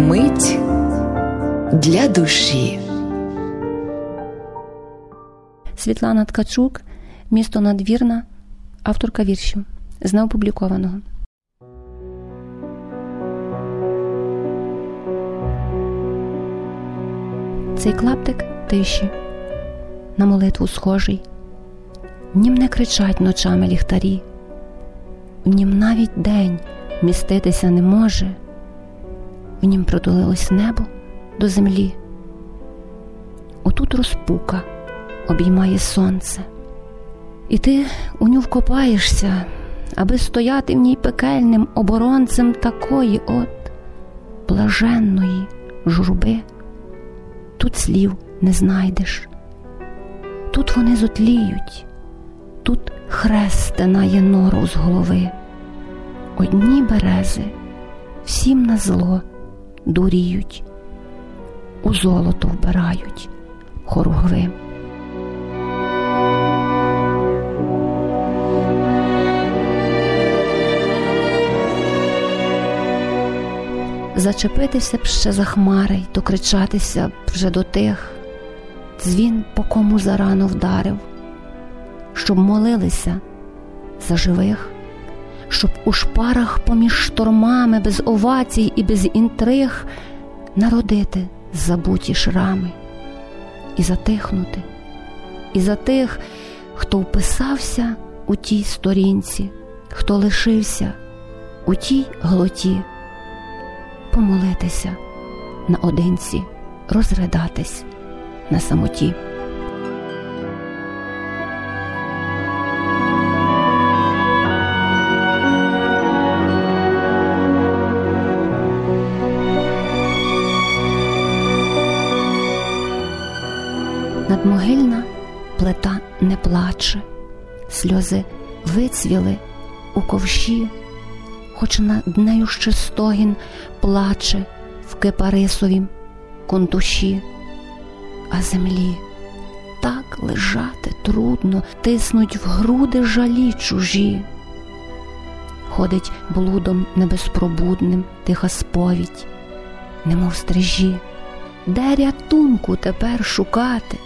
Мить для душі. Світлана Ткачук, місто Надвірна, авторка віршів з неопублікованого. Цей клаптик тиші, на молитву схожий. В нім не кричать ночами ліхтарі, в нім навіть день міститися не може, в нім протулилось небо до землі. Отут розпука обіймає сонце, і ти у ню вкопаєшся, аби стояти в ній пекельним оборонцем такої от блаженної журби. Тут слів не знайдеш, тут вони зотліють, тут хрест стинає нору з голови. Одні берези всім на зло дуріють, у золото вбирають хоругви. Зачепитися б ще за хмари й докричатися б вже до тих, дзвін по кому зарано вдарив, щоб молилися за живих, щоб у шпарах поміж штормами без овацій і без інтриг народити забуті шрами і затихнути, і за тих, хто вписався у тій сторінці, хто лишився у тій глоті помолитися наодинці, розридатись на самоті. Надмогильна плита не плаче, сльози вицвіли у ковші хоч над нею ще стогін плаче в кипарисовім контуші, а землі так лежати трудно, тиснуть в груди жалі чужі. Ходить блудом небезпробудним тиха сповідь, немов стрижі, де рятунку тепер шукати?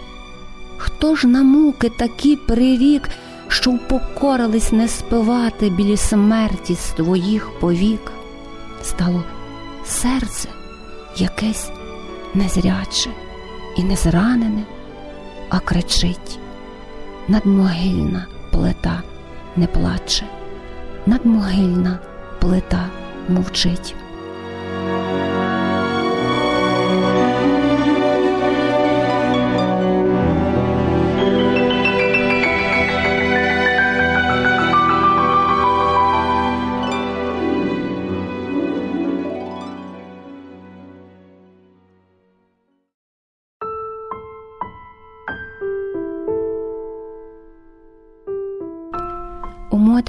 Хто ж на муки такі прирік? що упокорились не спивати білі смерті з твоїх повік, стало серце якесь незряче і незранене, а кричить надмогильна плита не плаче, надмогильна плита мовчить.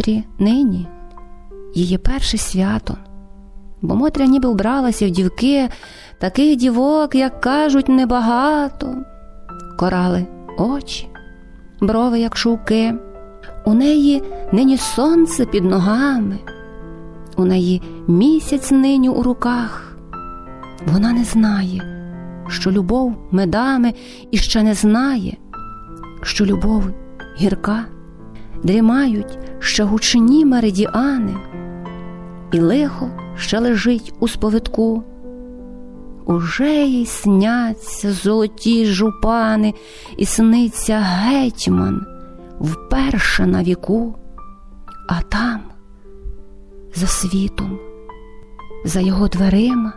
Мотрі нині її перше свято, бо Мотря ніби вбралася в дівки, таких дівок, як кажуть, небагато, корали очі, брови, як шовки, у неї нині сонце під ногами, у неї місяць нині у руках. Вона не знає, що любов медами і ще не знає, що любов гірка дрімають ще гучні меридіани, і лихо ще лежить у сповитку. Уже їй сняться золоті жупани, і сниться гетьман вперше на віку, а там, за світом, за його дверима,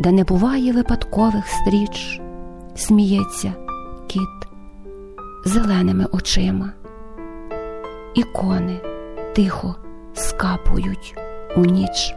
де не буває випадкових стріч, сміється кіт зеленими очима ікони тихо скапують у ніч.